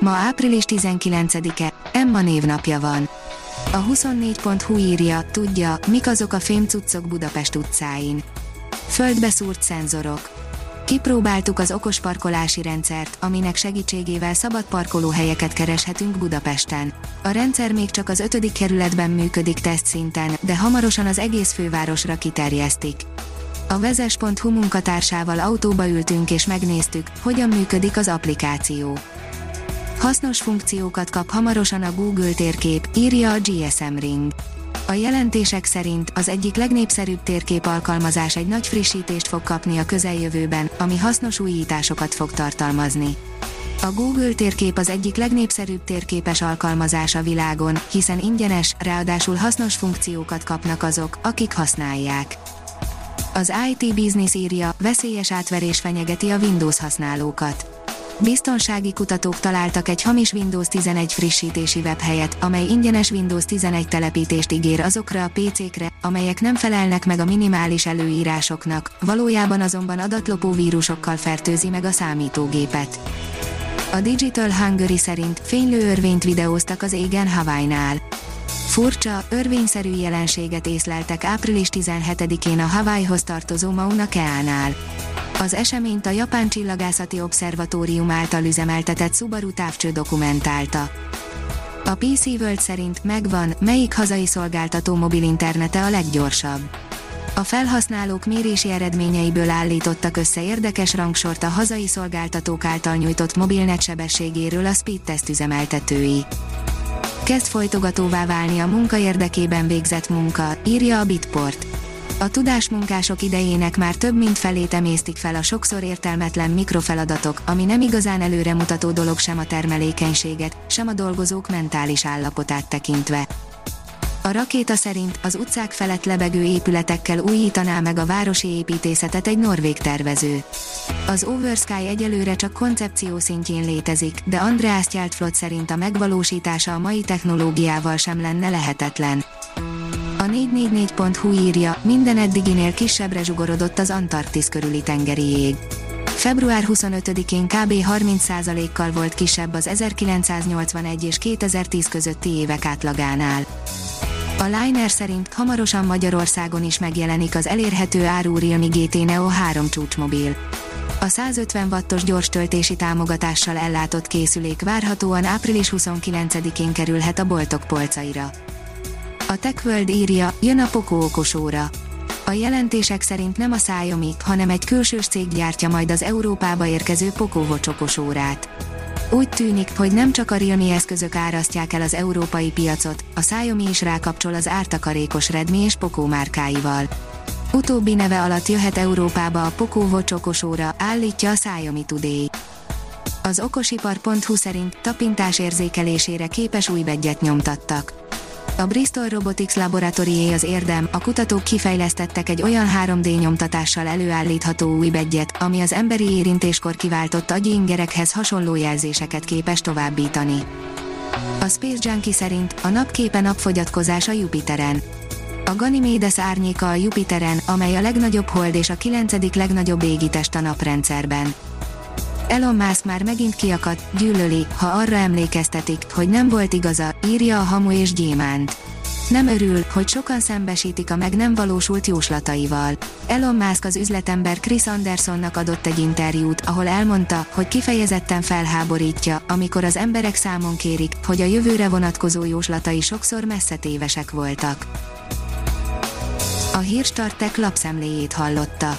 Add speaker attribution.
Speaker 1: Ma április 19-e, Emma névnapja van. A 24.hu írja, tudja, mik azok a fémcuccok Budapest utcáin. Földbeszúrt szenzorok. Kipróbáltuk az okos parkolási rendszert, aminek segítségével szabad parkolóhelyeket kereshetünk Budapesten. A rendszer még csak az 5. kerületben működik tesztszinten, de hamarosan az egész fővárosra kiterjesztik. A vezes.hu munkatársával autóba ültünk és megnéztük, hogyan működik az applikáció. Hasznos funkciókat kap hamarosan a Google térkép, írja a GSM Ring. A jelentések szerint az egyik legnépszerűbb térkép alkalmazás egy nagy frissítést fog kapni a közeljövőben, ami hasznos újításokat fog tartalmazni. A Google térkép az egyik legnépszerűbb térképes alkalmazás a világon, hiszen ingyenes, ráadásul hasznos funkciókat kapnak azok, akik használják. Az IT Business írja, veszélyes átverés fenyegeti a Windows használókat. Biztonsági kutatók találtak egy hamis Windows 11 frissítési webhelyet, amely ingyenes Windows 11 telepítést ígér azokra a PC-kre, amelyek nem felelnek meg a minimális előírásoknak, valójában azonban adatlopó vírusokkal fertőzi meg a számítógépet. A Digital Hungary szerint fénylő örvényt videóztak az égen Hawaii-nál. Furcsa, örvényszerű jelenséget észleltek április 17-én a Hawaiihoz tartozó Mauna Kea-nál. Az eseményt a Japán Csillagászati Obszervatórium által üzemeltetett Subaru távcső dokumentálta. A PC World szerint megvan, melyik hazai szolgáltató mobil internete a leggyorsabb. A felhasználók mérési eredményeiből állítottak össze érdekes rangsort a hazai szolgáltatók által nyújtott mobilnet sebességéről a Speedtest üzemeltetői. Kezd folytogatóvá válni a munka érdekében végzett munka, írja a Bitport. A tudásmunkások idejének már több mint felét emésztik fel a sokszor értelmetlen mikrofeladatok, ami nem igazán előremutató dolog sem a termelékenységet, sem a dolgozók mentális állapotát tekintve. A rakéta szerint az utcák felett lebegő épületekkel újítaná meg a városi építészetet egy norvég tervező. Az Oversky egyelőre csak koncepció szintjén létezik, de Andreas Tjeltflot szerint a megvalósítása a mai technológiával sem lenne lehetetlen. A 444.hu írja, minden eddiginél kisebbre zsugorodott az Antarktisz körüli tengeri jég. Február 25-én kb. 30%-kal volt kisebb az 1981 és 2010 közötti évek átlagánál. A Liner szerint hamarosan Magyarországon is megjelenik az elérhető áru Realme GT Neo 3 csúcsmobil. A 150 wattos gyors töltési támogatással ellátott készülék várhatóan április 29-én kerülhet a boltok polcaira. A TechWorld írja, jön a Poco okosóra. A jelentések szerint nem a Xiaomi, hanem egy külsős cég gyártja majd az Európába érkező Poco Watch okosórát. Úgy tűnik, hogy nem csak a Realme eszközök árasztják el az európai piacot, a Xiaomi is rákapcsol az ártakarékos Redmi és Poco márkáival. Utóbbi neve alatt jöhet Európába a Poco Watch okosóra, állítja a Xiaomi Today. Az okosipar.hu szerint tapintás érzékelésére képes új begyet nyomtattak. A Bristol Robotics laboratórié az érdem, a kutatók kifejlesztettek egy olyan 3D nyomtatással előállítható új begyet, ami az emberi érintéskor kiváltott agyi ingerekhez hasonló jelzéseket képes továbbítani. A Space Junkie szerint a napképe a Jupiteren. A Ganymedes árnyéka a Jupiteren, amely a legnagyobb hold és a kilencedik legnagyobb égitest a naprendszerben. Elon Musk már megint kiakadt, gyűlöli, ha arra emlékeztetik, hogy nem volt igaza, írja a Hamu és Gyémánt. Nem örül, hogy sokan szembesítik a meg nem valósult jóslataival. Elon Musk az üzletember Chris Andersonnak adott egy interjút, ahol elmondta, hogy kifejezetten felháborítja, amikor az emberek számon kérik, hogy a jövőre vonatkozó jóslatai sokszor messze tévesek voltak. A Hírstartek lapszemléjét hallotta.